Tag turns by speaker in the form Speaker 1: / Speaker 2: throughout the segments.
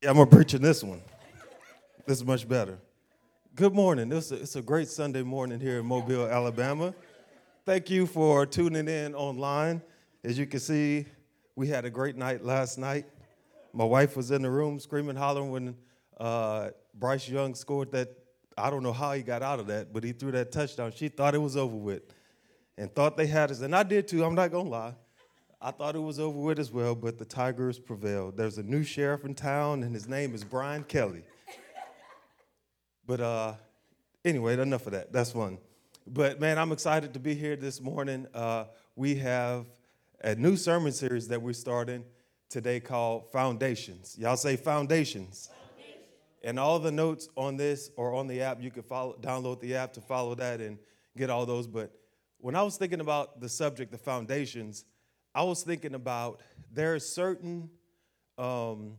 Speaker 1: Yeah, I'm gonna preach in this one. This is much better. Good morning. It's a, it's a great Sunday morning here in Mobile, Alabama. Thank you for tuning in online. As you can see, we had a great night last night. My wife was in the room screaming, hollering when uh, Bryce Young scored that. I don't know how he got out of that, but he threw that touchdown. She thought it was over with and thought they had us. And I did too, I'm not gonna lie. I thought it was over with as well, but the Tigers prevailed. There's a new sheriff in town, and his name is Brian Kelly. but uh, anyway, enough of that. That's fun. But man, I'm excited to be here this morning. Uh, we have a new sermon series that we're starting today called Foundations. Y'all say Foundations. And all the notes on this or on the app, you can follow, download the app to follow that and get all those. But when I was thinking about the subject, the foundations, I was thinking about there are certain um,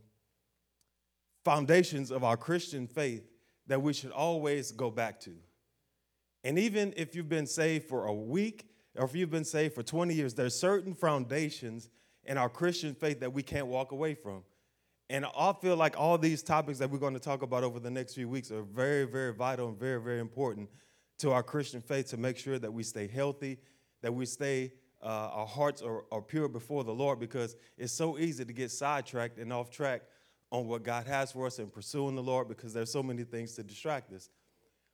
Speaker 1: foundations of our Christian faith that we should always go back to. And even if you've been saved for a week or if you've been saved for 20 years, there's certain foundations in our Christian faith that we can't walk away from. And I feel like all these topics that we're going to talk about over the next few weeks are very, very vital and very, very important to our Christian faith to make sure that we stay healthy, that we stay uh, our hearts are, are pure before the Lord because it's so easy to get sidetracked and off track on what God has for us and pursuing the Lord because there's so many things to distract us.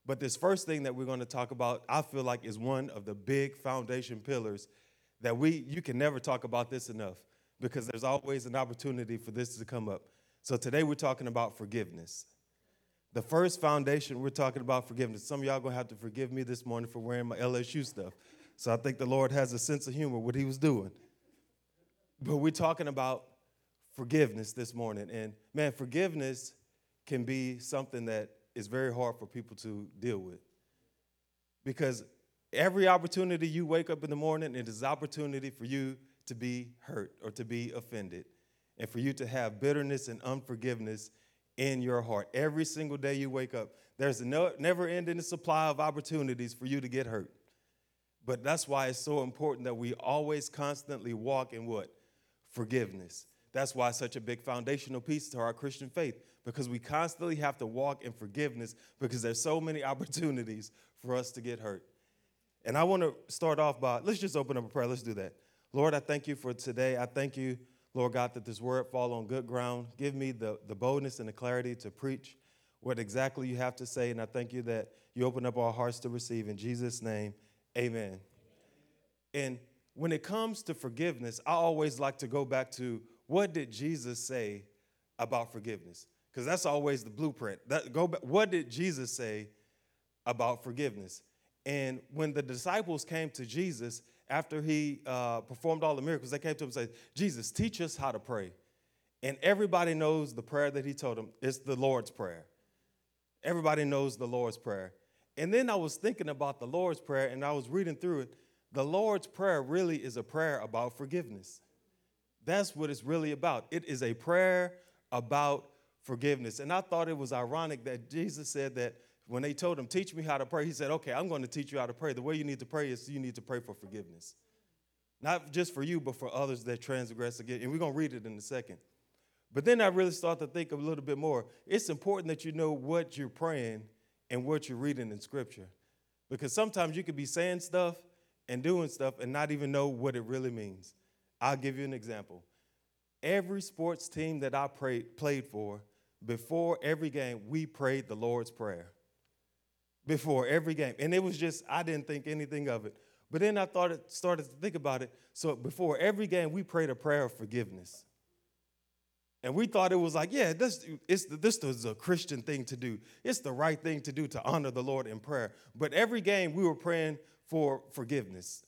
Speaker 1: But this first thing that we're going to talk about, I feel like is one of the big foundation pillars that we you can never talk about this enough because there's always an opportunity for this to come up. So today we're talking about forgiveness. The first foundation we're talking about forgiveness. Some of y'all gonna have to forgive me this morning for wearing my LSU stuff so I think the Lord has a sense of humor what he was doing. But we're talking about forgiveness this morning. And man, forgiveness can be something that is very hard for people to deal with. Because every opportunity you wake up in the morning, it is opportunity for you to be hurt or to be offended and for you to have bitterness and unforgiveness in your heart. Every single day you wake up, there's a no, never ending supply of opportunities for you to get hurt. But that's why it's so important that we always constantly walk in what? Forgiveness. That's why such a big foundational piece to our Christian faith because we constantly have to walk in forgiveness because there's so many opportunities for us to get hurt. And I want to start off by let's just open up a prayer. Let's do that. Lord, I thank you for today. I thank you, Lord God, that this word fall on good ground. Give me the, the boldness and the clarity to preach what exactly you have to say. And I thank you that you open up our hearts to receive. In Jesus' name, Amen. And when it comes to forgiveness, I always like to go back to what did Jesus say about forgiveness? Because that's always the blueprint. That, go back, what did Jesus say about forgiveness? And when the disciples came to Jesus after he uh, performed all the miracles, they came to him and said, Jesus, teach us how to pray. And everybody knows the prayer that he told them. It's the Lord's Prayer. Everybody knows the Lord's Prayer. And then I was thinking about the Lord's Prayer and I was reading through it. The Lord's Prayer really is a prayer about forgiveness. That's what it's really about. It is a prayer about forgiveness. And I thought it was ironic that Jesus said that when they told him, Teach me how to pray, he said, Okay, I'm going to teach you how to pray. The way you need to pray is you need to pray for forgiveness. Not just for you, but for others that transgress again. And we're going to read it in a second. But then I really started to think a little bit more. It's important that you know what you're praying and what you're reading in Scripture. Because sometimes you could be saying stuff and doing stuff and not even know what it really means. I'll give you an example. Every sports team that I played for, before every game, we prayed the Lord's Prayer. Before every game. And it was just, I didn't think anything of it. But then I thought, it started to think about it. So before every game, we prayed a prayer of forgiveness. And we thought it was like, yeah, this, it's, this is a Christian thing to do. It's the right thing to do to honor the Lord in prayer. But every game we were praying for forgiveness.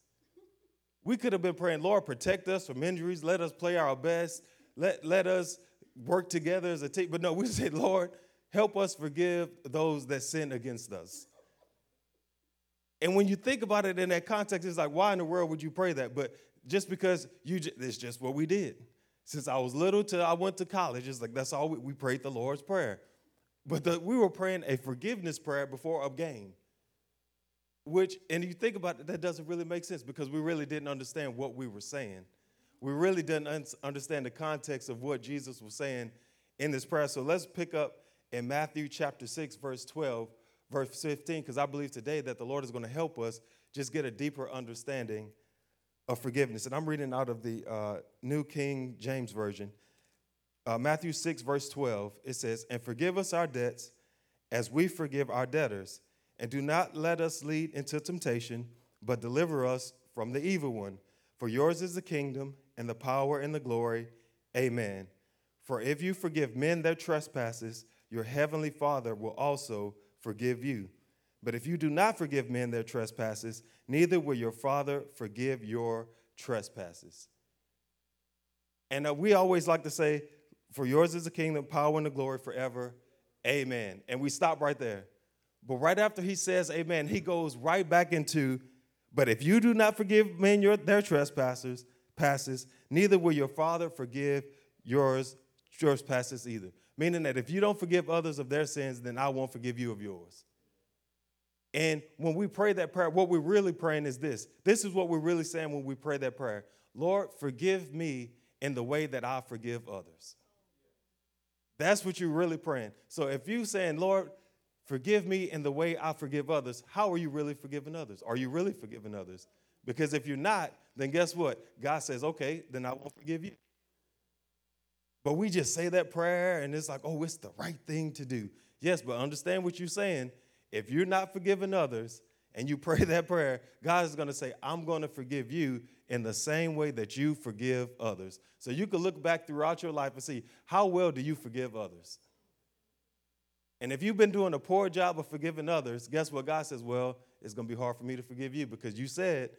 Speaker 1: We could have been praying, Lord, protect us from injuries. Let us play our best. Let, let us work together as a team. But no, we said, Lord, help us forgive those that sin against us. And when you think about it in that context, it's like, why in the world would you pray that? But just because you, it's just what we did since I was little till I went to college. It's like that's all we, we prayed the Lord's Prayer. But the, we were praying a forgiveness prayer before a game. Which, and you think about it, that doesn't really make sense because we really didn't understand what we were saying. We really didn't un- understand the context of what Jesus was saying in this prayer. So let's pick up in Matthew chapter 6, verse 12, verse 15, because I believe today that the Lord is going to help us just get a deeper understanding of forgiveness. And I'm reading out of the uh, New King James Version. Uh, Matthew 6, verse 12, it says, And forgive us our debts as we forgive our debtors. And do not let us lead into temptation, but deliver us from the evil one. For yours is the kingdom, and the power, and the glory. Amen. For if you forgive men their trespasses, your heavenly Father will also forgive you. But if you do not forgive men their trespasses, neither will your Father forgive your trespasses. And uh, we always like to say, For yours is the kingdom, power, and the glory forever. Amen. And we stop right there. But right after he says amen, he goes right back into, But if you do not forgive men your, their trespasses, passes, neither will your Father forgive yours trespasses either. Meaning that if you don't forgive others of their sins, then I won't forgive you of yours. And when we pray that prayer, what we're really praying is this. This is what we're really saying when we pray that prayer Lord, forgive me in the way that I forgive others. That's what you're really praying. So if you're saying, Lord, forgive me in the way I forgive others, how are you really forgiving others? Are you really forgiving others? Because if you're not, then guess what? God says, okay, then I won't forgive you. But we just say that prayer and it's like, oh, it's the right thing to do. Yes, but understand what you're saying. If you're not forgiving others and you pray that prayer, God is going to say, I'm going to forgive you in the same way that you forgive others. So you can look back throughout your life and see how well do you forgive others? And if you've been doing a poor job of forgiving others, guess what? God says, Well, it's going to be hard for me to forgive you because you said,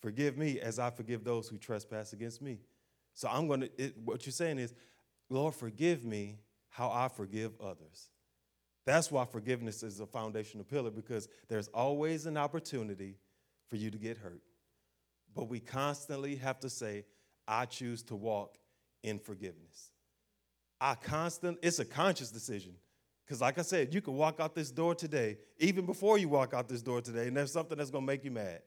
Speaker 1: Forgive me as I forgive those who trespass against me. So I'm going to, it, what you're saying is, Lord, forgive me how I forgive others. That's why forgiveness is a foundational pillar because there's always an opportunity for you to get hurt. But we constantly have to say, I choose to walk in forgiveness. I constant, it's a conscious decision. Because, like I said, you can walk out this door today, even before you walk out this door today, and there's something that's gonna make you mad.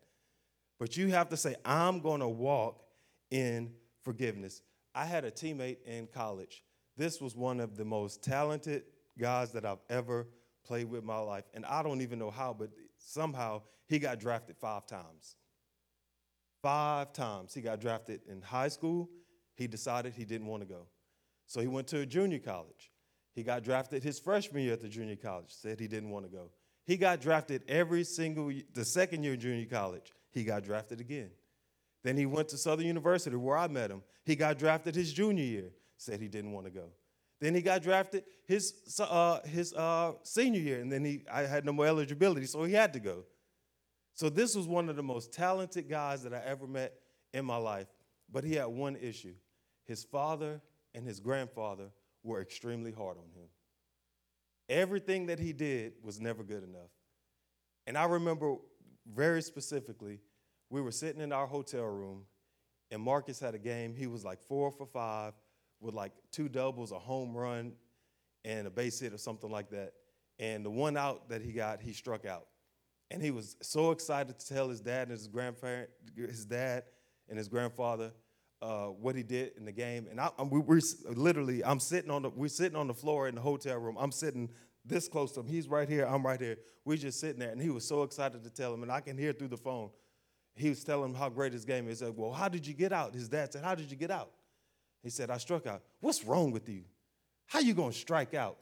Speaker 1: But you have to say, I'm gonna walk in forgiveness. I had a teammate in college. This was one of the most talented guys that I've ever played with my life. And I don't even know how, but somehow he got drafted five times. Five times he got drafted in high school. He decided he didn't want to go. So he went to a junior college. He got drafted his freshman year at the junior college, said he didn't want to go. He got drafted every single the second year in junior college. He got drafted again. Then he went to Southern University where I met him. He got drafted his junior year, said he didn't want to go. Then he got drafted his, uh, his uh, senior year, and then he, I had no more eligibility, so he had to go. So this was one of the most talented guys that I ever met in my life, but he had one issue. His father and his grandfather were extremely hard on him. Everything that he did was never good enough. And I remember very specifically, we were sitting in our hotel room, and Marcus had a game. He was like four for five with like two doubles, a home run, and a base hit or something like that. And the one out that he got, he struck out. And he was so excited to tell his dad and his grandparent, his dad and his grandfather uh, what he did in the game. And I, we, we're literally, I'm sitting on the, we're sitting on the floor in the hotel room. I'm sitting this close to him. He's right here. I'm right here. We're just sitting there, and he was so excited to tell him, and I can hear through the phone. He was telling him how great his game is. Said, "Well, how did you get out?" His dad said, "How did you get out?" He said, I struck out. What's wrong with you? How you gonna strike out?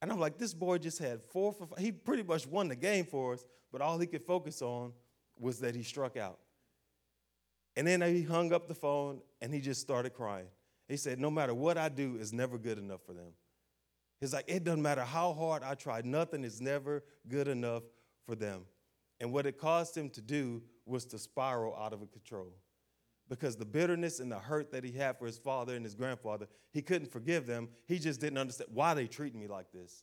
Speaker 1: And I'm like, this boy just had four for five. He pretty much won the game for us, but all he could focus on was that he struck out. And then he hung up the phone and he just started crying. He said, No matter what I do, it's never good enough for them. He's like, It doesn't matter how hard I try, nothing is never good enough for them. And what it caused him to do was to spiral out of control because the bitterness and the hurt that he had for his father and his grandfather, he couldn't forgive them. He just didn't understand why they treat me like this.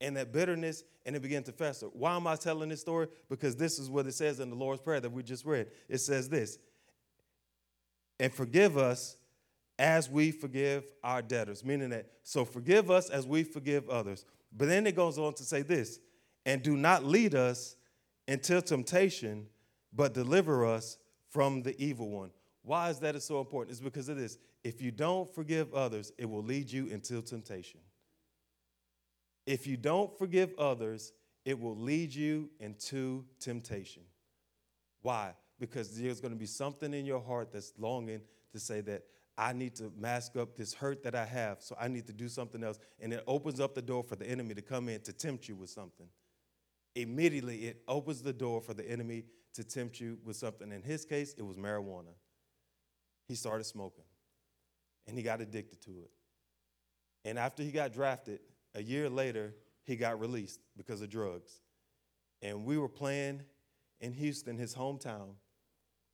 Speaker 1: And that bitterness, and it began to fester. Why am I telling this story? Because this is what it says in the Lord's Prayer that we just read. It says this And forgive us as we forgive our debtors, meaning that, so forgive us as we forgive others. But then it goes on to say this and do not lead us into temptation, but deliver us from the evil one. Why is that so important? It's because of this. If you don't forgive others, it will lead you into temptation. If you don't forgive others, it will lead you into temptation. Why? Because there's going to be something in your heart that's longing to say that I need to mask up this hurt that I have, so I need to do something else. And it opens up the door for the enemy to come in to tempt you with something. Immediately, it opens the door for the enemy to tempt you with something. In his case, it was marijuana. He started smoking, and he got addicted to it. And after he got drafted, a year later, he got released because of drugs. And we were playing in Houston, his hometown,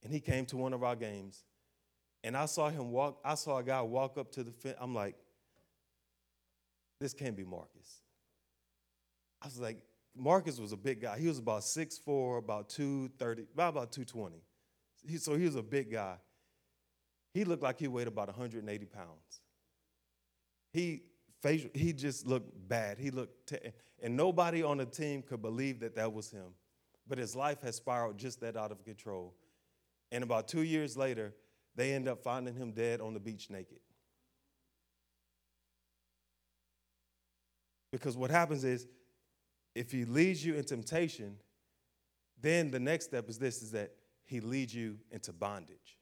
Speaker 1: and he came to one of our games. And I saw him walk, I saw a guy walk up to the fence. I'm like, this can't be Marcus. I was like, Marcus was a big guy. He was about 6'4, about 230, about, about 220. He, so he was a big guy. He looked like he weighed about 180 pounds. He facial, he just looked bad. He looked, t- and nobody on the team could believe that that was him. But his life has spiraled just that out of control. And about two years later, they end up finding him dead on the beach naked. Because what happens is, if he leads you in temptation, then the next step is this is that he leads you into bondage.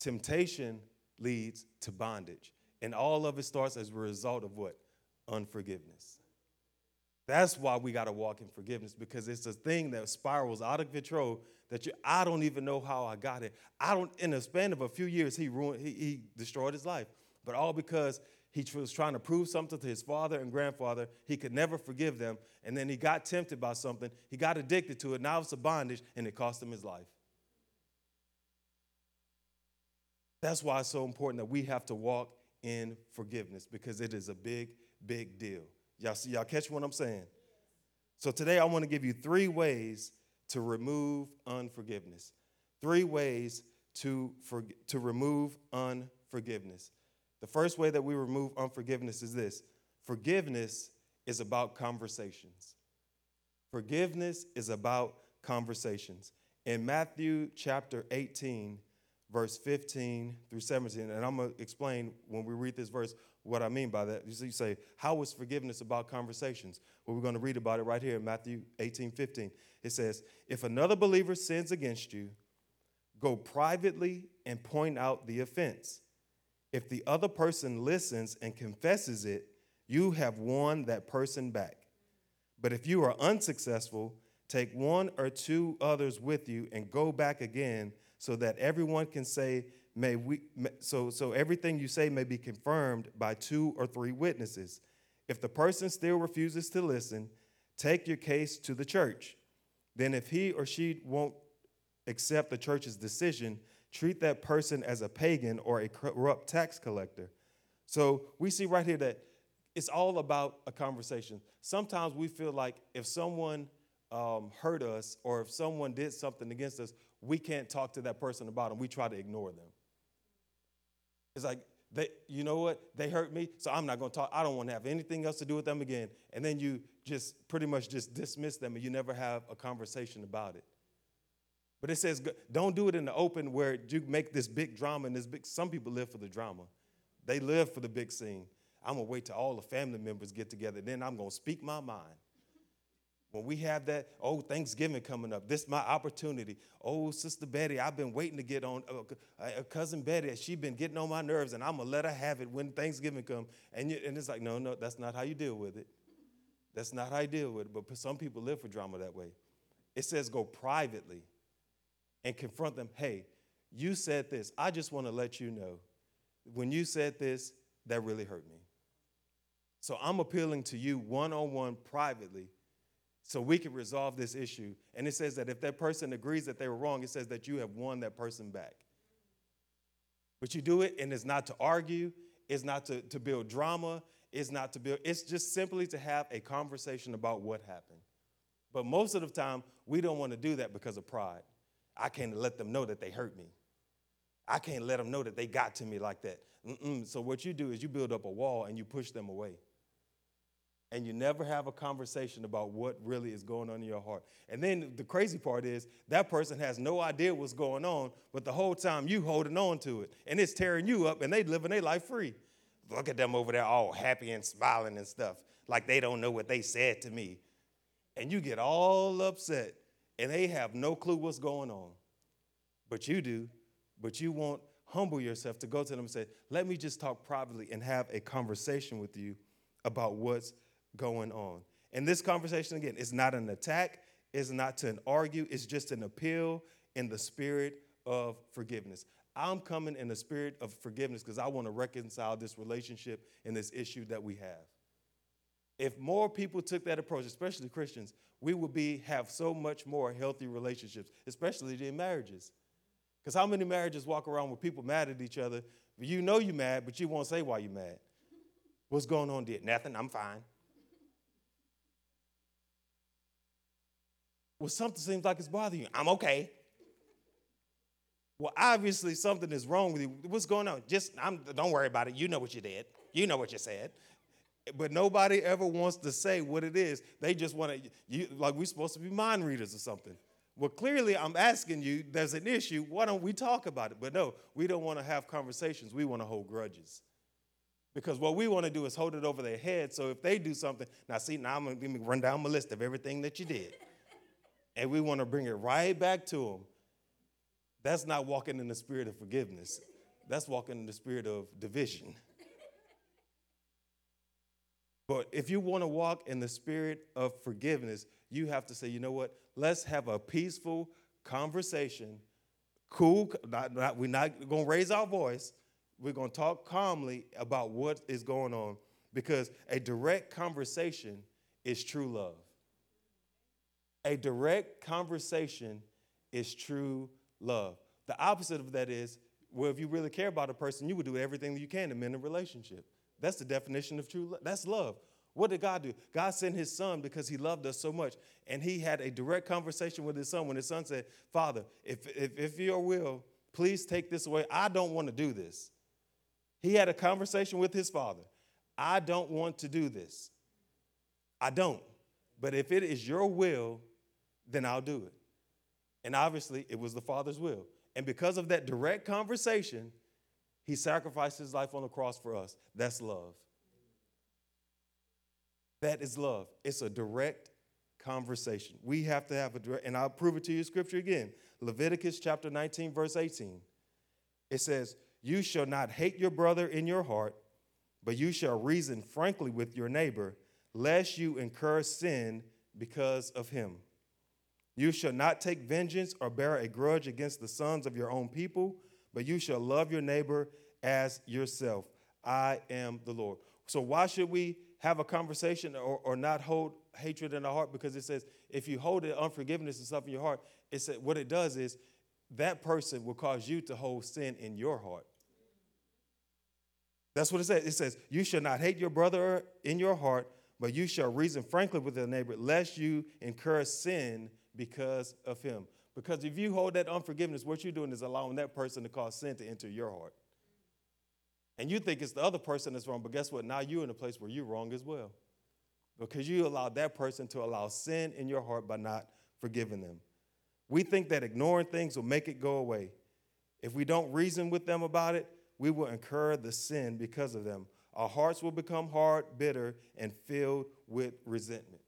Speaker 1: Temptation leads to bondage. And all of it starts as a result of what? Unforgiveness. That's why we got to walk in forgiveness because it's a thing that spirals out of control that you, I don't even know how I got it. I don't, in a span of a few years, he ruined, he, he destroyed his life. But all because he was trying to prove something to his father and grandfather. He could never forgive them. And then he got tempted by something. He got addicted to it. Now it's a bondage and it cost him his life. That's why it's so important that we have to walk in forgiveness because it is a big, big deal. Y'all see, y'all catch what I'm saying? So today I want to give you three ways to remove unforgiveness. Three ways to, for, to remove unforgiveness. The first way that we remove unforgiveness is this forgiveness is about conversations. Forgiveness is about conversations. In Matthew chapter 18, verse 15 through 17. And I'm going to explain when we read this verse what I mean by that. You say, how is forgiveness about conversations? Well, we're going to read about it right here in Matthew 18 15. It says, If another believer sins against you, go privately and point out the offense. If the other person listens and confesses it, you have won that person back. But if you are unsuccessful, take one or two others with you and go back again so that everyone can say, may we, so, so everything you say may be confirmed by two or three witnesses. If the person still refuses to listen, take your case to the church. Then, if he or she won't accept the church's decision, treat that person as a pagan or a corrupt tax collector. So, we see right here that it's all about a conversation. Sometimes we feel like if someone um, hurt us or if someone did something against us, we can't talk to that person about them. We try to ignore them. It's like, they, you know what? They hurt me, so I'm not going to talk. I don't want to have anything else to do with them again. And then you just pretty much just dismiss them and you never have a conversation about it. But it says, don't do it in the open where you make this big drama and this big. Some people live for the drama, they live for the big scene. I'm to wait till all the family members get together, then I'm to speak my mind. When we have that, oh, Thanksgiving coming up, this is my opportunity. Oh, Sister Betty, I've been waiting to get on. Uh, uh, cousin Betty, she's been getting on my nerves, and I'm gonna let her have it when Thanksgiving comes. And, you, and it's like, no, no, that's not how you deal with it. That's not how you deal with it. But some people live for drama that way. It says go privately and confront them. Hey, you said this. I just want to let you know. When you said this, that really hurt me. So I'm appealing to you one on one privately so we can resolve this issue. And it says that if that person agrees that they were wrong, it says that you have won that person back. But you do it, and it's not to argue, it's not to, to build drama, it's not to build, it's just simply to have a conversation about what happened. But most of the time, we don't want to do that because of pride. I can't let them know that they hurt me. I can't let them know that they got to me like that. Mm-mm. So what you do is you build up a wall and you push them away. and you never have a conversation about what really is going on in your heart. And then the crazy part is that person has no idea what's going on, but the whole time you holding on to it, and it's tearing you up, and they living their life free. Look at them over there all happy and smiling and stuff, like they don't know what they said to me. And you get all upset, and they have no clue what's going on. But you do, but you won't humble yourself to go to them and say, Let me just talk privately and have a conversation with you about what's going on. And this conversation, again, is not an attack, it's not to argue, it's just an appeal in the spirit of forgiveness. I'm coming in the spirit of forgiveness because I want to reconcile this relationship and this issue that we have. If more people took that approach, especially Christians, we would be have so much more healthy relationships, especially in marriages. Because how many marriages walk around with people mad at each other? You know you're mad, but you won't say why you're mad. What's going on, dear? Nothing, I'm fine. Well, something seems like it's bothering you. I'm okay. Well, obviously something is wrong with you. What's going on? Just I'm, don't worry about it. You know what you did. You know what you said. But nobody ever wants to say what it is. They just want to, like we're supposed to be mind readers or something. Well, clearly I'm asking you, there's an issue. Why don't we talk about it? But no, we don't want to have conversations. We want to hold grudges. Because what we want to do is hold it over their head. So if they do something, now see, now I'm going to run down my list of everything that you did. and we want to bring it right back to them. That's not walking in the spirit of forgiveness. That's walking in the spirit of division. But if you want to walk in the spirit of forgiveness, you have to say, you know what? Let's have a peaceful conversation. Cool. Not, not, we're not going to raise our voice. We're going to talk calmly about what is going on because a direct conversation is true love. A direct conversation is true love. The opposite of that is, well, if you really care about a person, you would do everything you can to mend a relationship. That's the definition of true love. That's love. What did God do? God sent his son because he loved us so much. And he had a direct conversation with his son when his son said, Father, if, if, if your will, please take this away. I don't want to do this. He had a conversation with his father. I don't want to do this. I don't. But if it is your will, then I'll do it. And obviously, it was the Father's will. And because of that direct conversation, he sacrificed his life on the cross for us. That's love. That is love. It's a direct conversation. We have to have a direct, and I'll prove it to you scripture again. Leviticus chapter 19, verse 18. It says, You shall not hate your brother in your heart, but you shall reason frankly with your neighbor, lest you incur sin because of him. You shall not take vengeance or bear a grudge against the sons of your own people, but you shall love your neighbor as yourself. I am the Lord. So, why should we have a conversation or, or not hold hatred in our heart? Because it says if you hold it, unforgiveness and stuff in your heart, it said what it does is that person will cause you to hold sin in your heart. That's what it says. It says, You shall not hate your brother in your heart, but you shall reason frankly with your neighbor, lest you incur sin because of him. Because if you hold that unforgiveness, what you're doing is allowing that person to cause sin to enter your heart. And you think it's the other person that's wrong, but guess what? Now you're in a place where you're wrong as well. Because you allowed that person to allow sin in your heart by not forgiving them. We think that ignoring things will make it go away. If we don't reason with them about it, we will incur the sin because of them. Our hearts will become hard, bitter, and filled with resentment.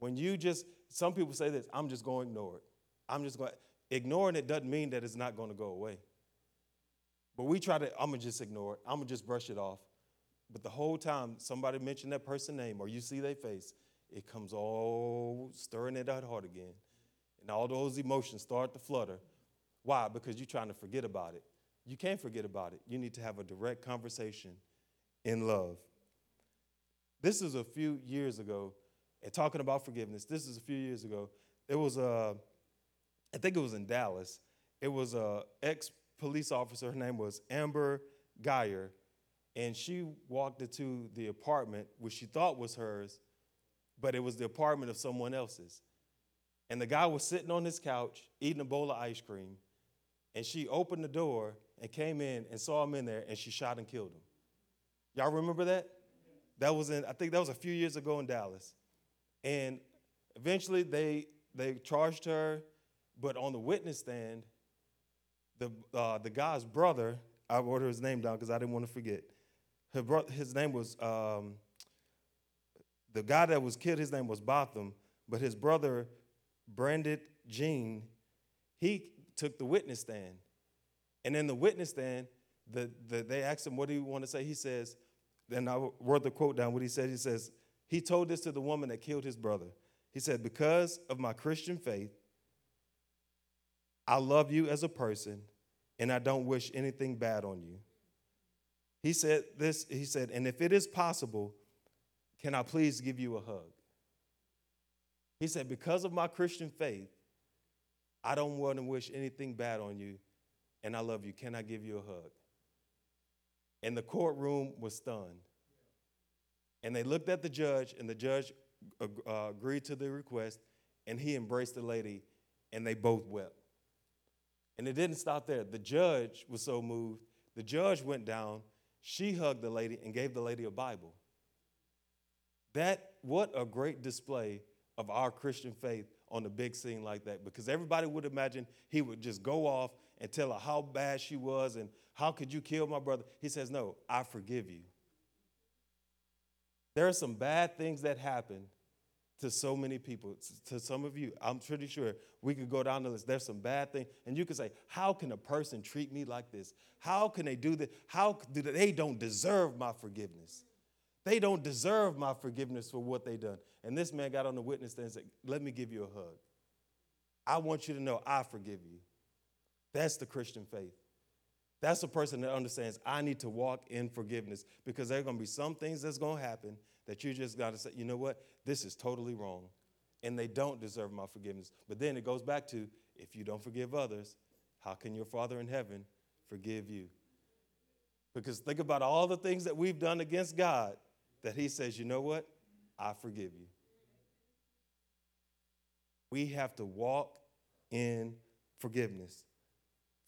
Speaker 1: When you just some people say this I'm just going to ignore it. I'm just going ignoring it doesn't mean that it's not going to go away. But we try to, I'm to just ignore it. I'm to just brush it off. But the whole time somebody mentioned that person's name or you see their face, it comes all stirring in that heart again. And all those emotions start to flutter. Why? Because you're trying to forget about it. You can't forget about it. You need to have a direct conversation in love. This is a few years ago and talking about forgiveness. This is a few years ago. It was a, I think it was in Dallas. It was a ex police officer. Her name was Amber Guyger, and she walked into the apartment which she thought was hers, but it was the apartment of someone else's. And the guy was sitting on his couch eating a bowl of ice cream, and she opened the door and came in and saw him in there, and she shot and killed him. Y'all remember that? That was in, I think that was a few years ago in Dallas. And eventually they they charged her, but on the witness stand, the uh, the guy's brother, I wrote his name down because I didn't want to forget. Bro- his name was um, the guy that was killed. His name was Botham, but his brother, Brandon Jean, he took the witness stand, and in the witness stand, the, the they asked him what do you want to say. He says, then I wrote the quote down. What he said, he says, he told this to the woman that killed his brother. He said, because of my Christian faith, I love you as a person, and I don't wish anything bad on you. He said this, he said, and if it is possible, can I please give you a hug? He said, because of my Christian faith, I don't want to wish anything bad on you, and I love you. Can I give you a hug? And the courtroom was stunned. And they looked at the judge, and the judge uh, agreed to the request, and he embraced the lady, and they both wept. And it didn't stop there. The judge was so moved, the judge went down, she hugged the lady, and gave the lady a Bible. That, what a great display of our Christian faith on the big scene like that, because everybody would imagine he would just go off and tell her how bad she was and how could you kill my brother. He says, No, I forgive you. There are some bad things that happen to so many people, to some of you. I'm pretty sure we could go down the list. There's some bad things. And you could say, How can a person treat me like this? How can they do that? How do they, they don't deserve my forgiveness? They don't deserve my forgiveness for what they done. And this man got on the witness stand and said, Let me give you a hug. I want you to know I forgive you. That's the Christian faith. That's a person that understands I need to walk in forgiveness because there are going to be some things that's going to happen that you just got to say, you know what? This is totally wrong. And they don't deserve my forgiveness. But then it goes back to if you don't forgive others, how can your Father in heaven forgive you? Because think about all the things that we've done against God that He says, you know what? I forgive you. We have to walk in forgiveness.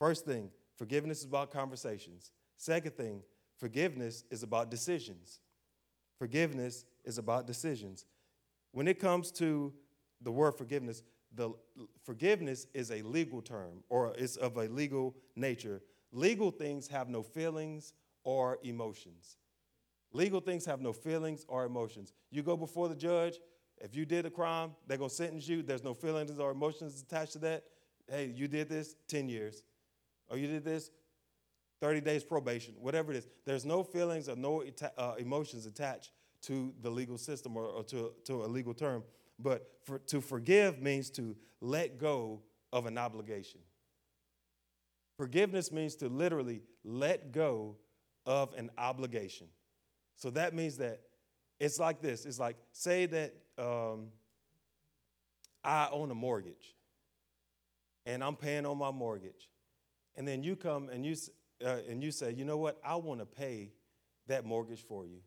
Speaker 1: First thing, Forgiveness is about conversations. Second thing, forgiveness is about decisions. Forgiveness is about decisions. When it comes to the word forgiveness, the forgiveness is a legal term or it's of a legal nature. Legal things have no feelings or emotions. Legal things have no feelings or emotions. You go before the judge, if you did a crime, they're going to sentence you. There's no feelings or emotions attached to that. Hey, you did this, 10 years or you did this, 30 days probation, whatever it is. There's no feelings or no uh, emotions attached to the legal system or, or to, to a legal term. But for, to forgive means to let go of an obligation. Forgiveness means to literally let go of an obligation. So that means that it's like this it's like, say that um, I own a mortgage and I'm paying on my mortgage and then you come and you, uh, and you say, you know what, I want to pay that mortgage for you.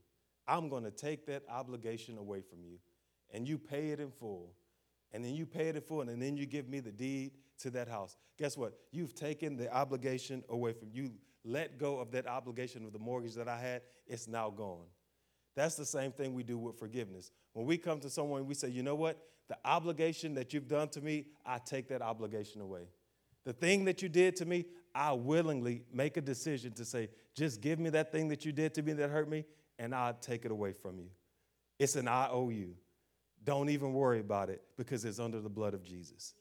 Speaker 1: I'm going to take that obligation away from you. And you pay it in full. And then you pay it in full, and then you give me the deed to that house. Guess what? You've taken the obligation away from you. Let go of that obligation of the mortgage that I had. It's now gone. That's the same thing we do with forgiveness. When we come to someone, we say, you know what? The obligation that you've done to me, I take that obligation away. The thing that you did to me, I willingly make a decision to say, just give me that thing that you did to me that hurt me, and I'll take it away from you. It's an IOU. Don't even worry about it because it's under the blood of Jesus.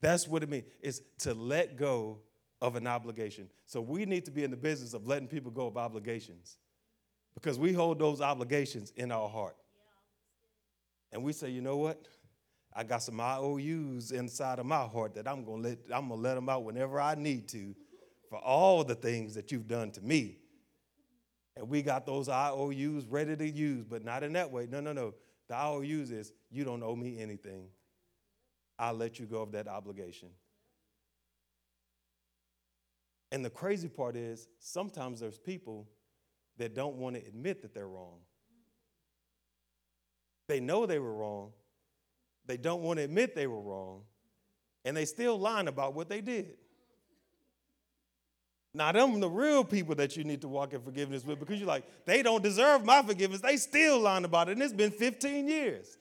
Speaker 1: That's what it means. It's to let go of an obligation. So we need to be in the business of letting people go of obligations because we hold those obligations in our heart. And we say, you know what? I got some IOUs inside of my heart that I'm gonna let I'm gonna let them out whenever I need to for all the things that you've done to me. And we got those IOUs ready to use, but not in that way. No, no, no. The IOUs is you don't owe me anything. I'll let you go of that obligation. And the crazy part is sometimes there's people that don't want to admit that they're wrong. They know they were wrong, they don't want to admit they were wrong, and they still lying about what they did. Now, them the real people that you need to walk in forgiveness with because you're like, they don't deserve my forgiveness. They still lying about it, and it's been 15 years.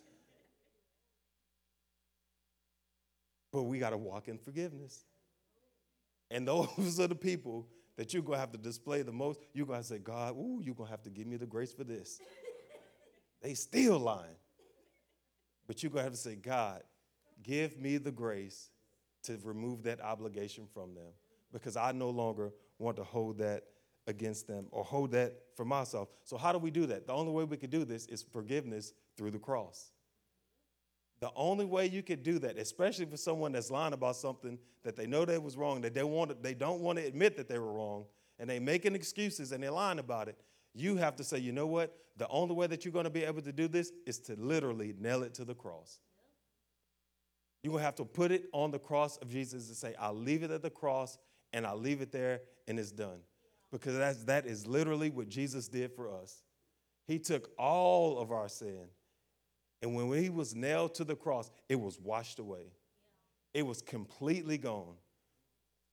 Speaker 1: But we got to walk in forgiveness. And those are the people that you're going to have to display the most. You're going to say, God, ooh, you're going to have to give me the grace for this. they still lying. But you're going to have to say, God, give me the grace to remove that obligation from them because I no longer want to hold that against them or hold that for myself. So, how do we do that? The only way we could do this is forgiveness through the cross. The only way you could do that, especially for someone that's lying about something that they know they was wrong, that they want to, they don't want to admit that they were wrong, and they making excuses and they're lying about it, you have to say, you know what? The only way that you're going to be able to do this is to literally nail it to the cross. You're going to have to put it on the cross of Jesus and say, I'll leave it at the cross and I'll leave it there and it's done. Because that's, that is literally what Jesus did for us. He took all of our sin, and when he was nailed to the cross, it was washed away. It was completely gone.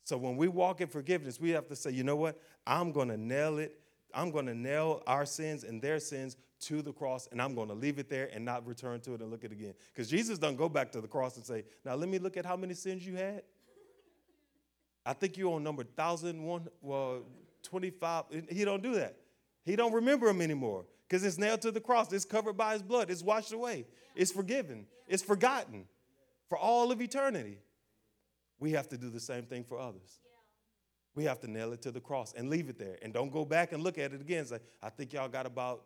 Speaker 1: So when we walk in forgiveness, we have to say, you know what? I'm going to nail it. I'm going to nail our sins and their sins to the cross and I'm going to leave it there and not return to it and look at it again. Because Jesus doesn't go back to the cross and say, now let me look at how many sins you had. I think you're on number 1001, well, 25. He don't do that. He don't remember them anymore because it's nailed to the cross. It's covered by his blood. It's washed away. It's forgiven. It's forgotten for all of eternity. We have to do the same thing for others. We have to nail it to the cross and leave it there. And don't go back and look at it again. Say, I think y'all got about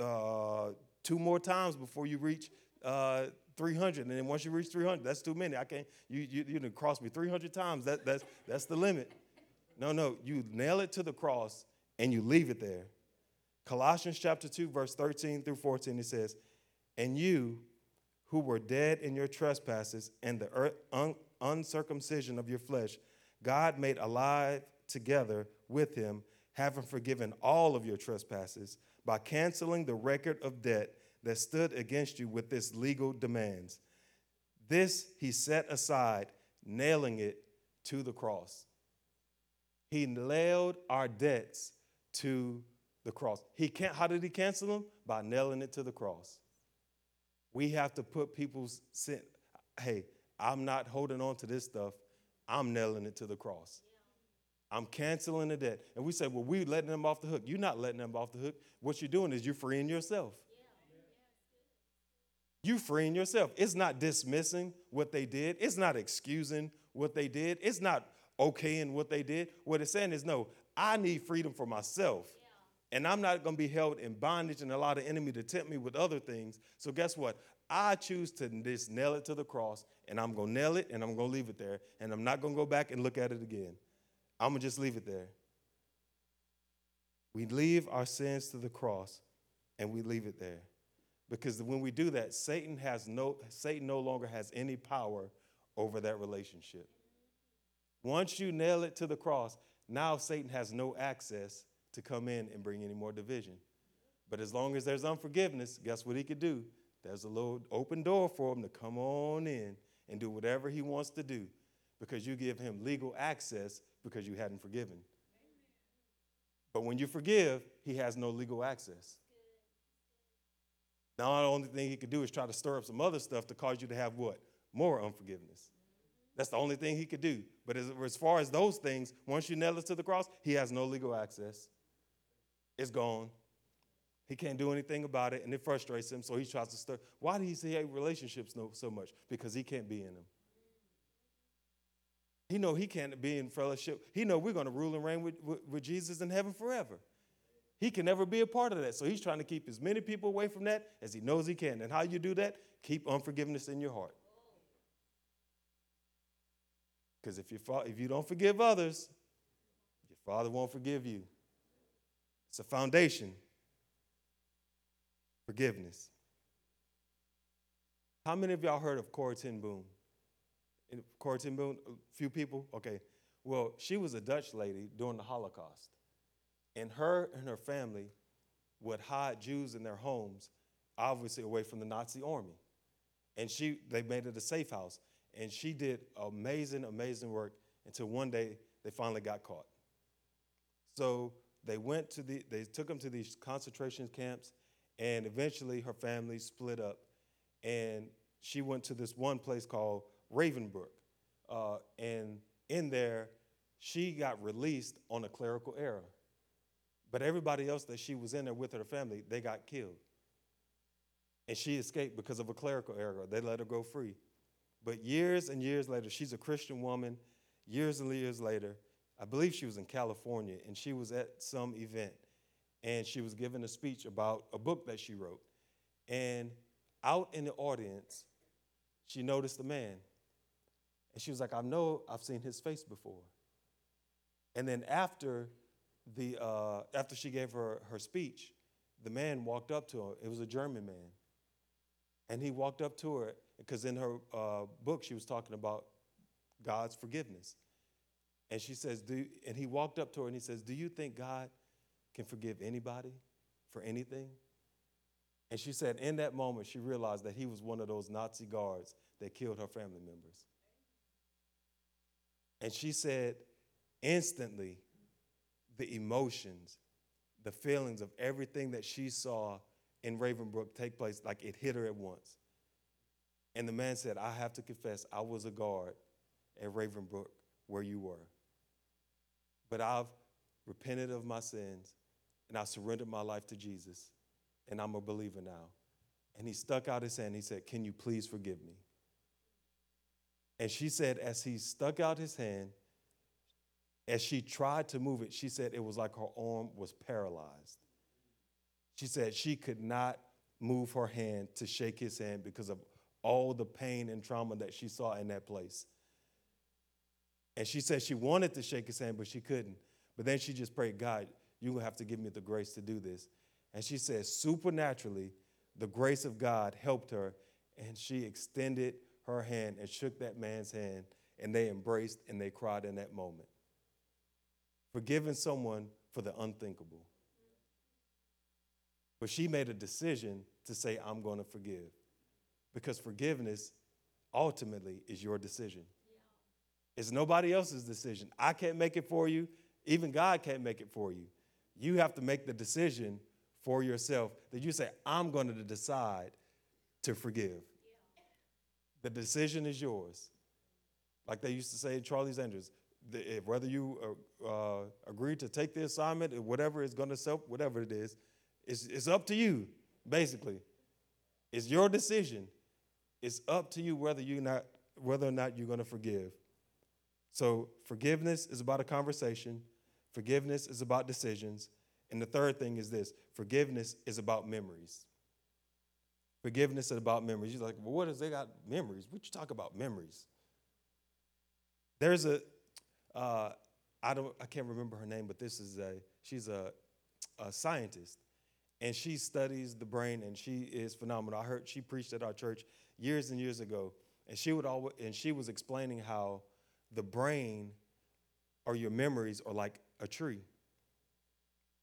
Speaker 1: uh, two more times before you reach uh, 300. And then once you reach 300, that's too many. I can't, you, you, you done cross me 300 times. That, that's, that's the limit. No, no, you nail it to the cross and you leave it there. Colossians chapter 2, verse 13 through 14, it says, And you who were dead in your trespasses and the un- uncircumcision of your flesh, God made alive together with him, having forgiven all of your trespasses by canceling the record of debt that stood against you with its legal demands. This he set aside, nailing it to the cross. He nailed our debts to the cross. He can't, how did he cancel them? By nailing it to the cross. We have to put people's sin. Hey, I'm not holding on to this stuff. I'm nailing it to the cross. I'm canceling the debt. And we say, well, we're letting them off the hook. You're not letting them off the hook. What you're doing is you're freeing yourself. You're freeing yourself. It's not dismissing what they did. It's not excusing what they did. It's not okaying what they did. What it's saying is, no, I need freedom for myself. And I'm not going to be held in bondage and allow the enemy to tempt me with other things. So guess what? I choose to just nail it to the cross, and I'm going to nail it, and I'm going to leave it there, and I'm not going to go back and look at it again. I'm going to just leave it there. We leave our sins to the cross and we leave it there. Because when we do that, Satan has no Satan no longer has any power over that relationship. Once you nail it to the cross, now Satan has no access to come in and bring any more division. But as long as there's unforgiveness, guess what he could do? There's a little open door for him to come on in and do whatever he wants to do because you give him legal access because you hadn't forgiven. But when you forgive, he has no legal access. Now, the only thing he could do is try to stir up some other stuff to cause you to have what? More unforgiveness. That's the only thing he could do. But as, as far as those things, once you nail it to the cross, he has no legal access. It's gone. He can't do anything about it, and it frustrates him, so he tries to stir. Why do he say relationships so much? Because he can't be in them. He know he can't be in fellowship. He know we're going to rule and reign with, with, with, Jesus in heaven forever. He can never be a part of that. So he's trying to keep as many people away from that as he knows he can. And how you do that? Keep unforgiveness in your heart. Because if you, if you don't forgive others, your father won't forgive you. It's a foundation. Forgiveness. How many of y'all heard of Corrie ten Boom? Corrie ten Boom, a few people? Okay. Well, she was a Dutch lady during the Holocaust. And her and her family would hide Jews in their homes, obviously away from the Nazi army. And she, they made it a safe house. And she did amazing, amazing work until one day they finally got caught. So they went to the, they took them to these concentration camps, and eventually her family split up, and she went to this one place called Ravensbrück, uh, and in there, she got released on a clerical error. But everybody else that she was in there with her family, they got killed. And she escaped because of a clerical error. They let her go free. But years and years later, she's a Christian woman. Years and years later, I believe she was in California, and she was at some event, and she was giving a speech about a book that she wrote. And out in the audience, she noticed a man. And she was like, I know I've seen his face before. And then after the uh, after she gave her her speech, the man walked up to her. It was a German man, and he walked up to her because in her uh, book she was talking about God's forgiveness, and she says, "Do," and he walked up to her and he says, "Do you think God can forgive anybody for anything?" And she said, in that moment, she realized that he was one of those Nazi guards that killed her family members. And she said, instantly, the emotions, the feelings of everything that she saw in Ravensbrück take place, like it hit her at once. And the man said, I have to confess, I was a guard at Ravensbrück where you were. But I've repented of my sins and I surrendered my life to Jesus, and I'm a believer now. And he stuck out his hand. He said, Can you please forgive me? And she said, as he stuck out his hand, as she tried to move it, she said it was like her arm was paralyzed. She said she could not move her hand to shake his hand because of all the pain and trauma that she saw in that place. And she said she wanted to shake his hand, but she couldn't. But then she just prayed, God, you're going to have to give me the grace to do this. And she said, supernaturally, the grace of God helped her, and she extended her hand and shook that man's hand, and they embraced and they cried in that moment forgiving someone for the unthinkable. But she made a decision to say, I'm going to forgive. Because forgiveness ultimately is your decision. It's nobody else's decision. I can't make it for you. Even God can't make it for you. You have to make the decision for yourself that you say, I'm going to decide to forgive. Yeah. The decision is yours. Like they used to say in Charlie's Angels, the, whether you uh, uh, agree to take the assignment or whatever is going to self, whatever it is, it's, it's up to you, basically. It's your decision. It's up to you whether you not whether or not you're going to forgive. So forgiveness is about a conversation. Forgiveness is about decisions. And the third thing is this: forgiveness is about memories. Forgiveness is about memories. You're like, well, what is they got memories? What you talk about memories? There's a uh, I don't, I can't remember her name, but this is a, she's a, a scientist, and she studies the brain, and she is phenomenal. I heard she preached at our church years and years ago, and she would always, and she was explaining how the brain or your memories are like a tree.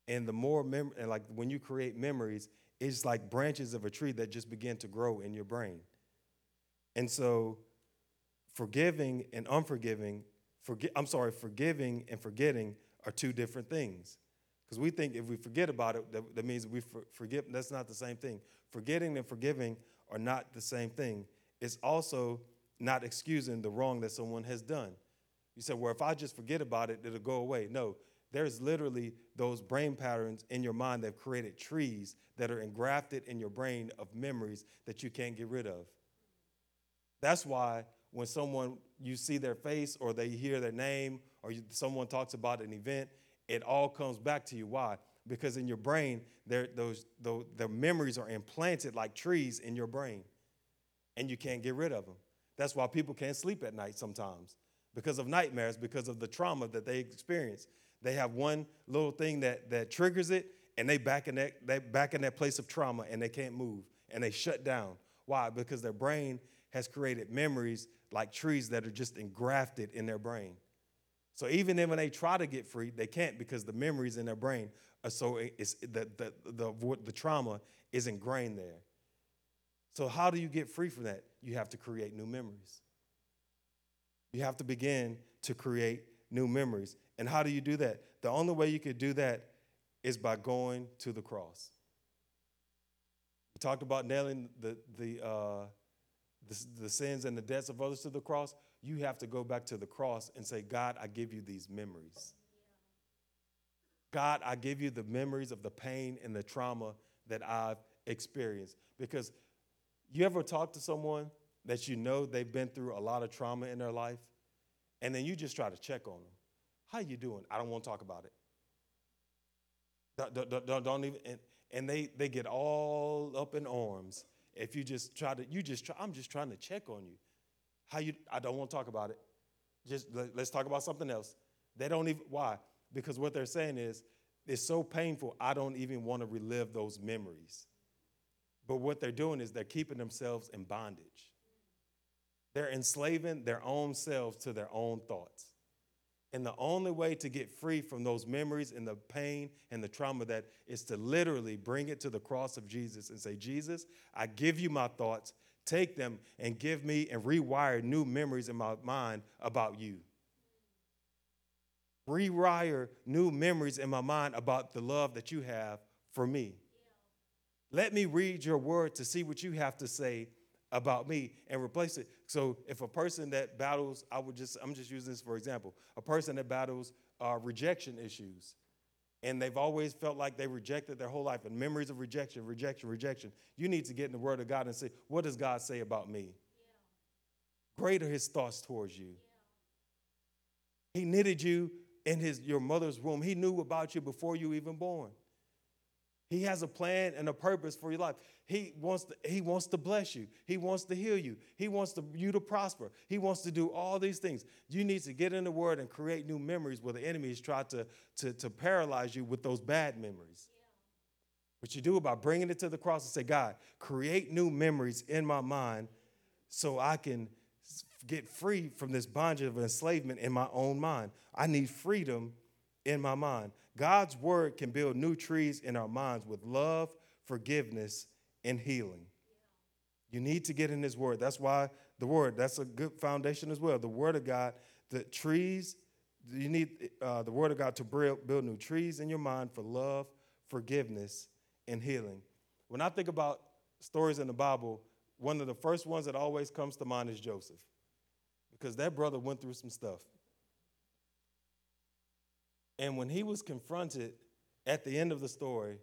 Speaker 1: And the more mem- and like when you create memories, it's like branches of a tree that just begin to grow in your brain. And so forgiving and unforgiving Forgi- I'm sorry, forgiving and forgetting are two different things. Because we think if we forget about it, that, that means we for, forgive. That's not the same thing. Forgetting and forgiving are not the same thing. It's also not excusing the wrong that someone has done. You said, well, if I just forget about it, it'll go away. No, there's literally those brain patterns in your mind that have created trees that are engrafted in your brain of memories that you can't get rid of. That's why when someone you see their face or they hear their name or you, someone talks about an event, it all comes back to you. Why? Because in your brain, those, those, the memories are implanted like trees in your brain, and you can't get rid of them. That's why people can't sleep at night sometimes because of nightmares, because of the trauma that they experience. They have one little thing that, that triggers it, and they back in that they back in that place of trauma, and they can't move, and they shut down. Why? Because their brain has created memories like trees that are just engrafted in their brain. So even when they try to get free, they can't because the memories in their brain are so it's the, the, the, the trauma is ingrained there. So how do you get free from that? You have to create new memories. You have to begin to create new memories. And how do you do that? the only way you could do that is by going to the cross. We talked about nailing the, the, uh, the, the sins and the debts of others to the cross. You have to go back to the cross and say, God, I give you these memories. God, I give you the memories of the pain and the trauma that I've experienced. Because you ever talk to someone that you know they've been through a lot of trauma in their life, and then you just try to check on them. How you doing? I don't want to talk about it. Don't, don't, don't, even, and, and they, they get all up in arms if you just try to, you just try, I'm just trying to check on you. How you, I don't want to talk about it. Just let, let's talk about something else. They don't even, why? Because what they're saying is, it's so painful, I don't even want to relive those memories. But what they're doing is they're keeping themselves in bondage. They're enslaving their own selves to their own thoughts. And the only way to get free from those memories and the pain and the trauma that is to literally bring it to the cross of Jesus and say, Jesus, I give you my thoughts, take them and give me and rewire new memories in my mind about you. Rewire new memories in my mind about the love that you have for me. Let me read your word to see what you have to say about me and replace it. So if a person that battles, I would just, I'm just using this for example, a person that battles uh, rejection issues, and they've always felt like they rejected their whole life and memories of rejection, rejection, rejection. You need to get in the Word of God and say, what does God say about me? Yeah. Great are His thoughts towards you. Yeah. He knitted you in his, your mother's womb. He knew about you before you even born. He has a plan and a purpose for your life. He wants to, he wants to bless you. He wants to heal you. He wants to, you to prosper. He wants to do all these things. You need to get in the word and create new memories where the enemy has tried to, to, to paralyze you with those bad memories. Yeah. What you do about bringing it to the cross and say, God, create new memories in my mind so I can get free from this bondage of enslavement in my own mind. I need freedom in my mind. God's word can build new trees in our minds with love, forgiveness, and healing. You need to get in His word. That's why the word, that's a good foundation as well. The word of God, the trees, you need uh, the word of God to build, build new trees in your mind for love, forgiveness, and healing. When I think about stories in the Bible, one of the first ones that always comes to mind is Joseph, because that brother went through some stuff. And when he was confronted at the end of the story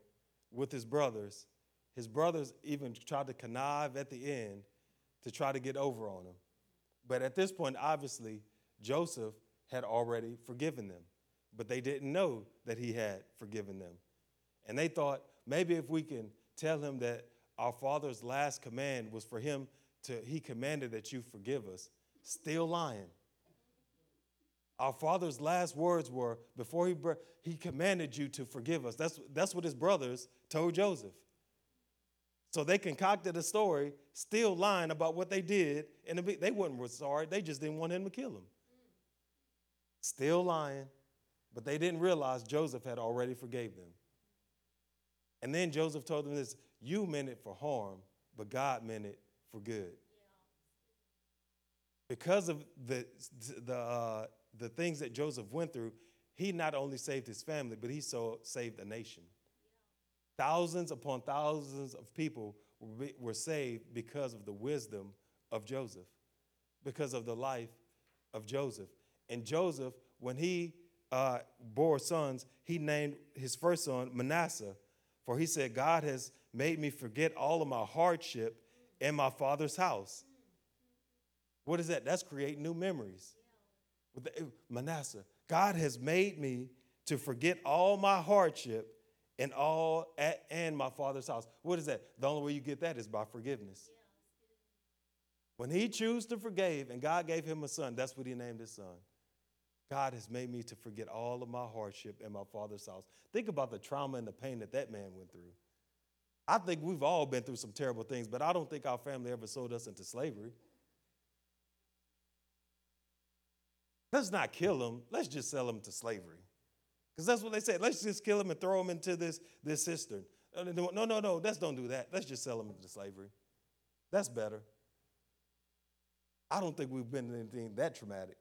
Speaker 1: with his brothers, his brothers even tried to connive at the end to try to get over on him. But at this point, obviously, Joseph had already forgiven them, but they didn't know that he had forgiven them. And they thought maybe if we can tell him that our father's last command was for him to, he commanded that you forgive us, still lying. Our father's last words were before he, he commanded you to forgive us. That's, that's what his brothers told Joseph. So they concocted a story, still lying about what they did, and they weren't sorry. They just didn't want him to kill him. Still lying, but they didn't realize Joseph had already forgave them. And then Joseph told them this: "You meant it for harm, but God meant it for good." Because of the the uh, the things that Joseph went through, he not only saved his family, but he so saved the nation. Thousands upon thousands of people were saved because of the wisdom of Joseph, because of the life of Joseph. And Joseph, when he uh, bore sons, he named his first son Manasseh, for he said, God has made me forget all of my hardship in my father's house. What is that? That's creating new memories. Manasseh, God has made me to forget all my hardship and all at, and my father's house. What is that? The only way you get that is by forgiveness. When he chose to forgive and God gave him a son, that's what he named his son. God has made me to forget all of my hardship in my father's house. Think about the trauma and the pain that that man went through. I think we've all been through some terrible things, but I don't think our family ever sold us into slavery. Let's not kill them. Let's just sell them to slavery. Because that's what they said. Let's just kill them and throw them into this, this cistern. Uh, no, no, no, let's don't do that. Let's just sell them into slavery. That's better. I don't think we've been anything that traumatic.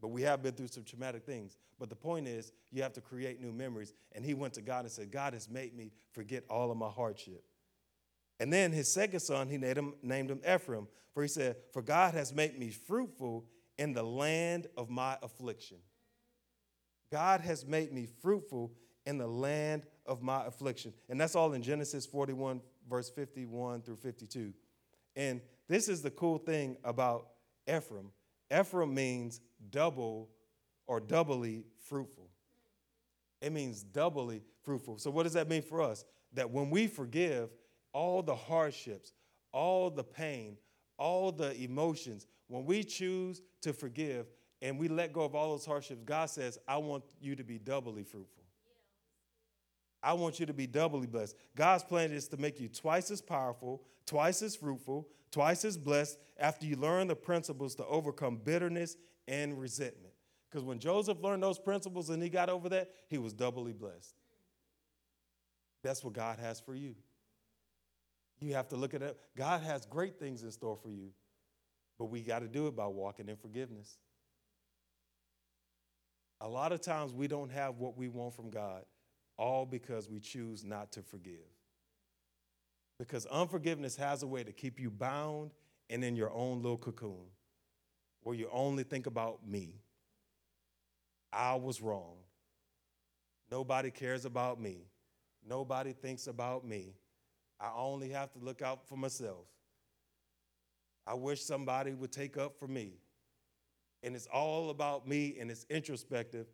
Speaker 1: but we have been through some traumatic things. But the point is, you have to create new memories. And he went to God and said, God has made me forget all of my hardship. And then his second son, he named him, named him Ephraim, for he said, For God has made me fruitful in the land of my affliction. God has made me fruitful in the land of my affliction. And that's all in Genesis 41, verse 51 through 52. And this is the cool thing about Ephraim. Ephraim means double or doubly fruitful. It means doubly fruitful. So, what does that mean for us? That when we forgive, all the hardships, all the pain, all the emotions, when we choose to forgive and we let go of all those hardships, God says, I want you to be doubly fruitful. I want you to be doubly blessed. God's plan is to make you twice as powerful, twice as fruitful, twice as blessed after you learn the principles to overcome bitterness and resentment. Because when Joseph learned those principles and he got over that, he was doubly blessed. That's what God has for you. You have to look at it. God has great things in store for you, but we got to do it by walking in forgiveness. A lot of times we don't have what we want from God, all because we choose not to forgive. Because unforgiveness has a way to keep you bound and in your own little cocoon where you only think about me. I was wrong. Nobody cares about me. Nobody thinks about me. I only have to look out for myself. I wish somebody would take up for me. And it's all about me and it's introspective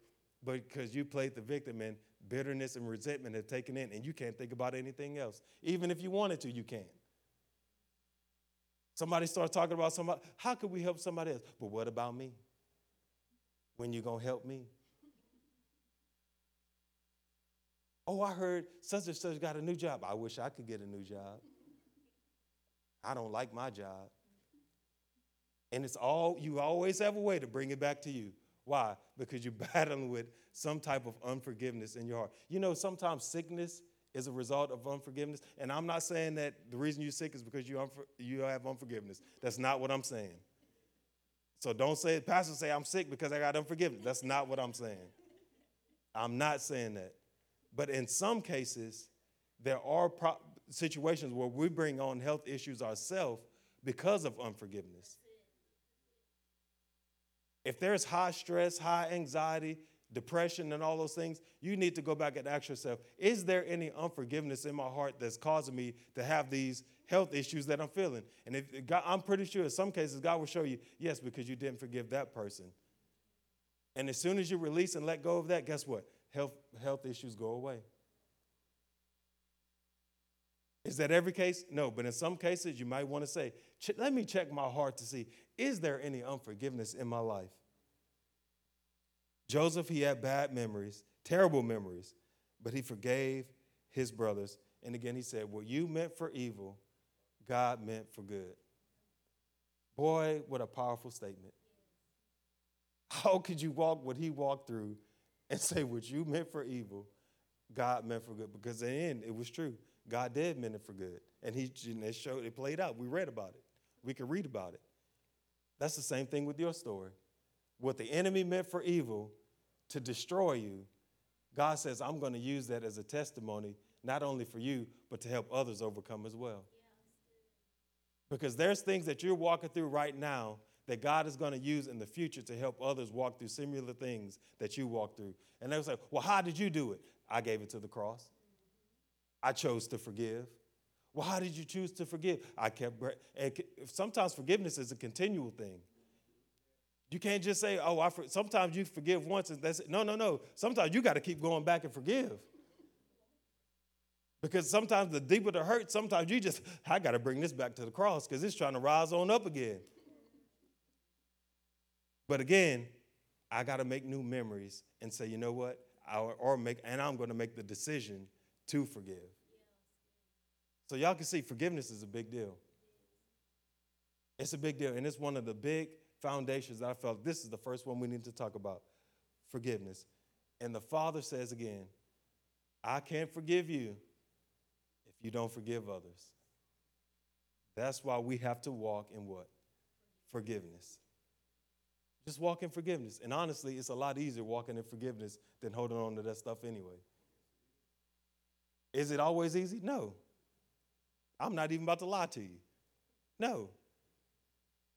Speaker 1: because you played the victim and bitterness and resentment have taken in and you can't think about anything else. Even if you wanted to, you can't. Somebody starts talking about somebody, how could we help somebody else? But what about me? When you gonna help me? Oh, I heard such and such got a new job. I wish I could get a new job. I don't like my job. And it's all, you always have a way to bring it back to you. Why? Because you're battling with some type of unforgiveness in your heart. You know, sometimes sickness is a result of unforgiveness. And I'm not saying that the reason you're sick is because you, unfor- you have unforgiveness. That's not what I'm saying. So don't say, Pastor say I'm sick because I got unforgiveness. That's not what I'm saying. I'm not saying that. But in some cases, there are pro- situations where we bring on health issues ourselves because of unforgiveness. If there's high stress, high anxiety, depression, and all those things, you need to go back and ask yourself is there any unforgiveness in my heart that's causing me to have these health issues that I'm feeling? And if God, I'm pretty sure in some cases, God will show you, yes, because you didn't forgive that person. And as soon as you release and let go of that, guess what? Health, health issues go away. Is that every case? No, but in some cases, you might want to say, let me check my heart to see, is there any unforgiveness in my life? Joseph, he had bad memories, terrible memories, but he forgave his brothers. And again, he said, What you meant for evil, God meant for good. Boy, what a powerful statement. How could you walk what he walked through and say, What you meant for evil, God meant for good? Because in the end, it was true. God did mean it for good. And he it showed it played out. We read about it. We could read about it. That's the same thing with your story. What the enemy meant for evil to destroy you, God says, I'm going to use that as a testimony, not only for you, but to help others overcome as well. Because there's things that you're walking through right now that God is going to use in the future to help others walk through similar things that you walk through. And they will say, Well, how did you do it? I gave it to the cross. I chose to forgive. Well, how did you choose to forgive? I kept, sometimes forgiveness is a continual thing. You can't just say, oh, I sometimes you forgive once and that's it. No, no, no. Sometimes you got to keep going back and forgive. Because sometimes the deeper the hurt, sometimes you just, I got to bring this back to the cross because it's trying to rise on up again. But again, I got to make new memories and say, you know what? I, or make, and I'm going to make the decision to forgive. So y'all can see forgiveness is a big deal. It's a big deal, and it's one of the big foundations that I felt this is the first one we need to talk about forgiveness. And the Father says again, I can't forgive you if you don't forgive others. That's why we have to walk in what? Forgiveness. Just walk in forgiveness. And honestly, it's a lot easier walking in forgiveness than holding on to that stuff anyway. Is it always easy? No. I'm not even about to lie to you. No.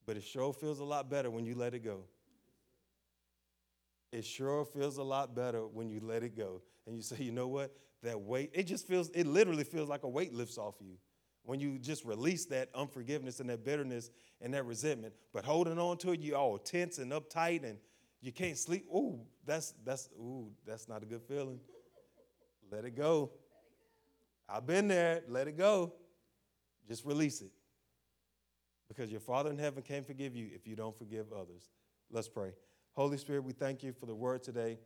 Speaker 1: But it sure feels a lot better when you let it go. It sure feels a lot better when you let it go. And you say, you know what? That weight, it just feels, it literally feels like a weight lifts off you when you just release that unforgiveness and that bitterness and that resentment. But holding on to it, you all tense and uptight and you can't sleep. Ooh, that's that's ooh, that's not a good feeling. Let it go. I've been there. Let it go. Just release it. Because your Father in heaven can't forgive you if you don't forgive others. Let's pray. Holy Spirit, we thank you for the word today.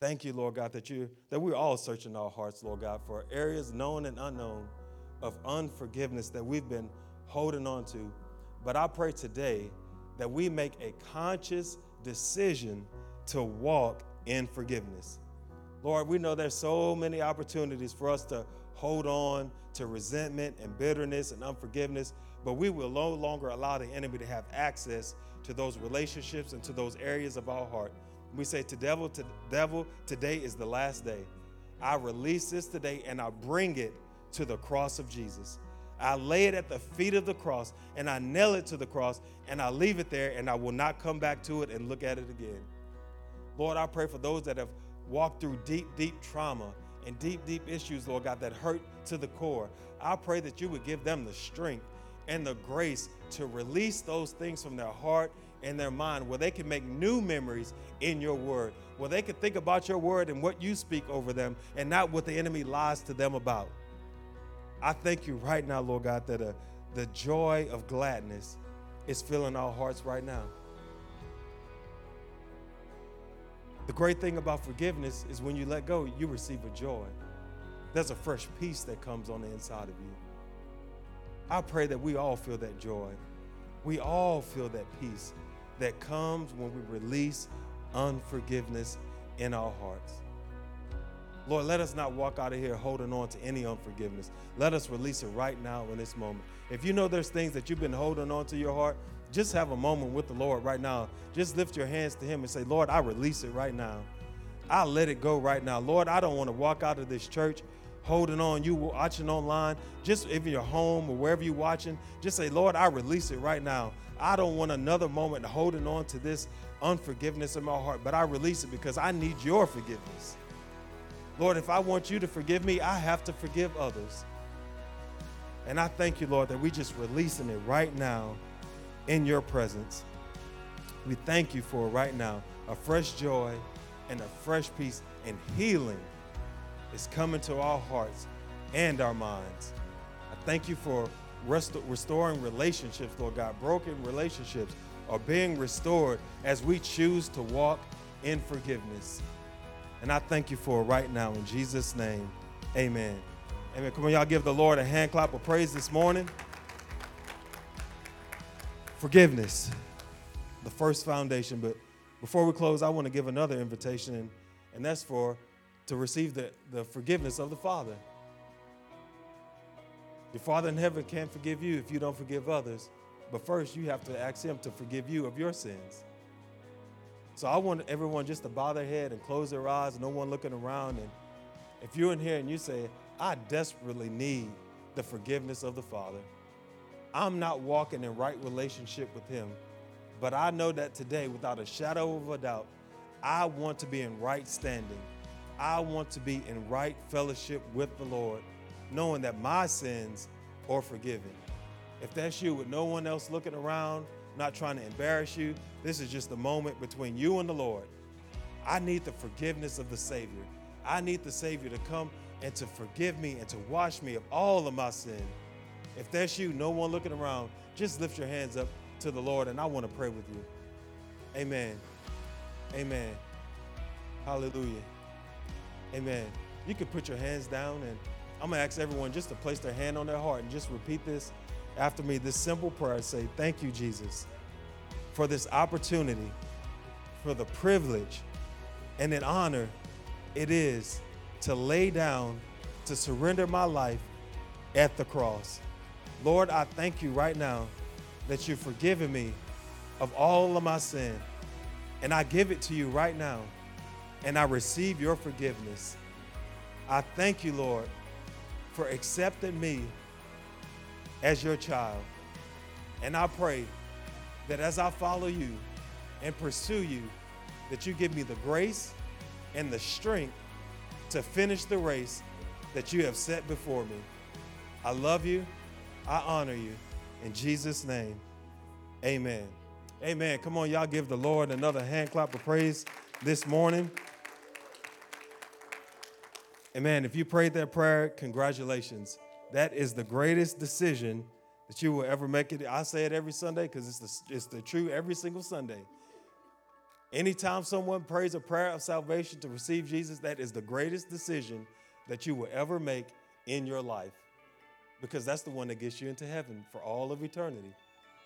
Speaker 1: Thank you, Lord God, that you that we're all searching our hearts, Lord God, for areas known and unknown of unforgiveness that we've been holding on to. But I pray today that we make a conscious decision to walk in forgiveness. Lord, we know there's so many opportunities for us to hold on to resentment and bitterness and unforgiveness, but we will no longer allow the enemy to have access to those relationships and to those areas of our heart. We say to devil, to devil, today is the last day. I release this today and I bring it to the cross of Jesus. I lay it at the feet of the cross and I nail it to the cross and I leave it there and I will not come back to it and look at it again. Lord, I pray for those that have walked through deep, deep trauma and deep, deep issues, Lord God, that hurt to the core. I pray that you would give them the strength and the grace to release those things from their heart and their mind where they can make new memories in your word, where they can think about your word and what you speak over them and not what the enemy lies to them about. I thank you right now, Lord God, that uh, the joy of gladness is filling our hearts right now. The great thing about forgiveness is when you let go, you receive a joy. There's a fresh peace that comes on the inside of you. I pray that we all feel that joy. We all feel that peace that comes when we release unforgiveness in our hearts. Lord, let us not walk out of here holding on to any unforgiveness. Let us release it right now in this moment. If you know there's things that you've been holding on to your heart, just have a moment with the Lord right now. Just lift your hands to Him and say, Lord, I release it right now. I let it go right now. Lord, I don't want to walk out of this church holding on. You watching online, just if you're home or wherever you're watching, just say, Lord, I release it right now. I don't want another moment holding on to this unforgiveness in my heart, but I release it because I need your forgiveness. Lord, if I want you to forgive me, I have to forgive others. And I thank you, Lord, that we just releasing it right now in your presence. We thank you for right now a fresh joy and a fresh peace and healing is coming to our hearts and our minds. I thank you for rest- restoring relationships, Lord God. Broken relationships are being restored as we choose to walk in forgiveness. And I thank you for right now in Jesus' name. Amen. Amen. Come on, y'all give the Lord a hand clap of praise this morning. Forgiveness, the first foundation. But before we close, I want to give another invitation, and, and that's for to receive the, the forgiveness of the Father. Your Father in heaven can't forgive you if you don't forgive others. But first, you have to ask Him to forgive you of your sins. So I want everyone just to bow their head and close their eyes, no one looking around. And if you're in here and you say, I desperately need the forgiveness of the Father, I'm not walking in right relationship with Him, but I know that today, without a shadow of a doubt, I want to be in right standing. I want to be in right fellowship with the Lord, knowing that my sins are forgiven. If that's you with no one else looking around, not trying to embarrass you. This is just a moment between you and the Lord. I need the forgiveness of the Savior. I need the Savior to come and to forgive me and to wash me of all of my sin. If that's you, no one looking around, just lift your hands up to the Lord and I want to pray with you. Amen. Amen. Hallelujah. Amen. You can put your hands down and I'm going to ask everyone just to place their hand on their heart and just repeat this after me this simple prayer say, Thank you, Jesus, for this opportunity, for the privilege and an honor it is to lay down, to surrender my life at the cross. Lord, I thank you right now that you've forgiven me of all of my sin. And I give it to you right now. And I receive your forgiveness. I thank you, Lord, for accepting me as your child. And I pray that as I follow you and pursue you, that you give me the grace and the strength to finish the race that you have set before me. I love you. I honor you. In Jesus' name, amen. Amen. Come on, y'all give the Lord another hand clap of praise this morning. Amen. If you prayed that prayer, congratulations. That is the greatest decision that you will ever make it. I say it every Sunday because it's the, it's the truth every single Sunday. Anytime someone prays a prayer of salvation to receive Jesus, that is the greatest decision that you will ever make in your life because that's the one that gets you into heaven for all of eternity.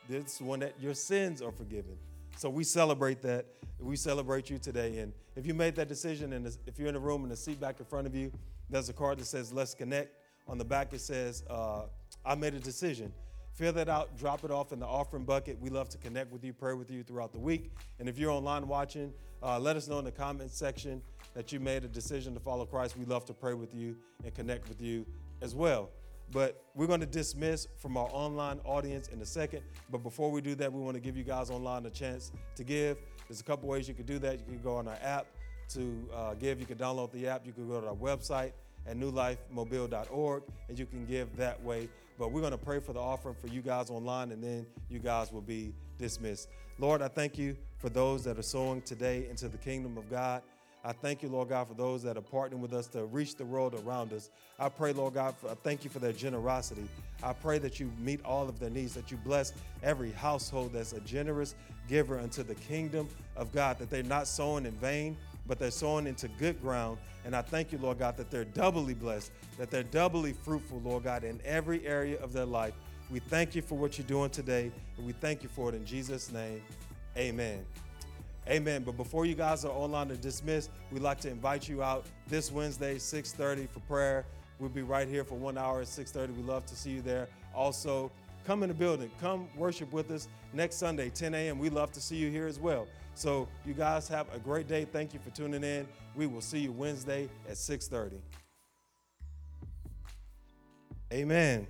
Speaker 1: This is one that your sins are forgiven. So we celebrate that. We celebrate you today. And if you made that decision, and if you're in the room and the seat back in front of you, there's a card that says "Let's Connect." On the back it says, uh, "I made a decision." Fill that out, drop it off in the offering bucket. We love to connect with you, pray with you throughout the week. And if you're online watching, uh, let us know in the comments section that you made a decision to follow Christ. We love to pray with you and connect with you as well. But we're going to dismiss from our online audience in a second. But before we do that, we want to give you guys online a chance to give. There's a couple ways you can do that. You can go on our app to uh, give. You can download the app. You can go to our website at newlifemobile.org and you can give that way. But we're going to pray for the offering for you guys online and then you guys will be dismissed. Lord, I thank you for those that are sowing today into the kingdom of God. I thank you, Lord God, for those that are partnering with us to reach the world around us. I pray, Lord God, for, I thank you for their generosity. I pray that you meet all of their needs, that you bless every household that's a generous giver unto the kingdom of God, that they're not sowing in vain, but they're sowing into good ground. And I thank you, Lord God, that they're doubly blessed, that they're doubly fruitful, Lord God, in every area of their life. We thank you for what you're doing today, and we thank you for it in Jesus' name. Amen. Amen. But before you guys are online to dismiss, we'd like to invite you out this Wednesday, 6:30 for prayer. We'll be right here for one hour at 6:30. We love to see you there. Also, come in the building. Come worship with us next Sunday, 10 a.m. We love to see you here as well. So you guys have a great day. Thank you for tuning in. We will see you Wednesday at 6:30. Amen.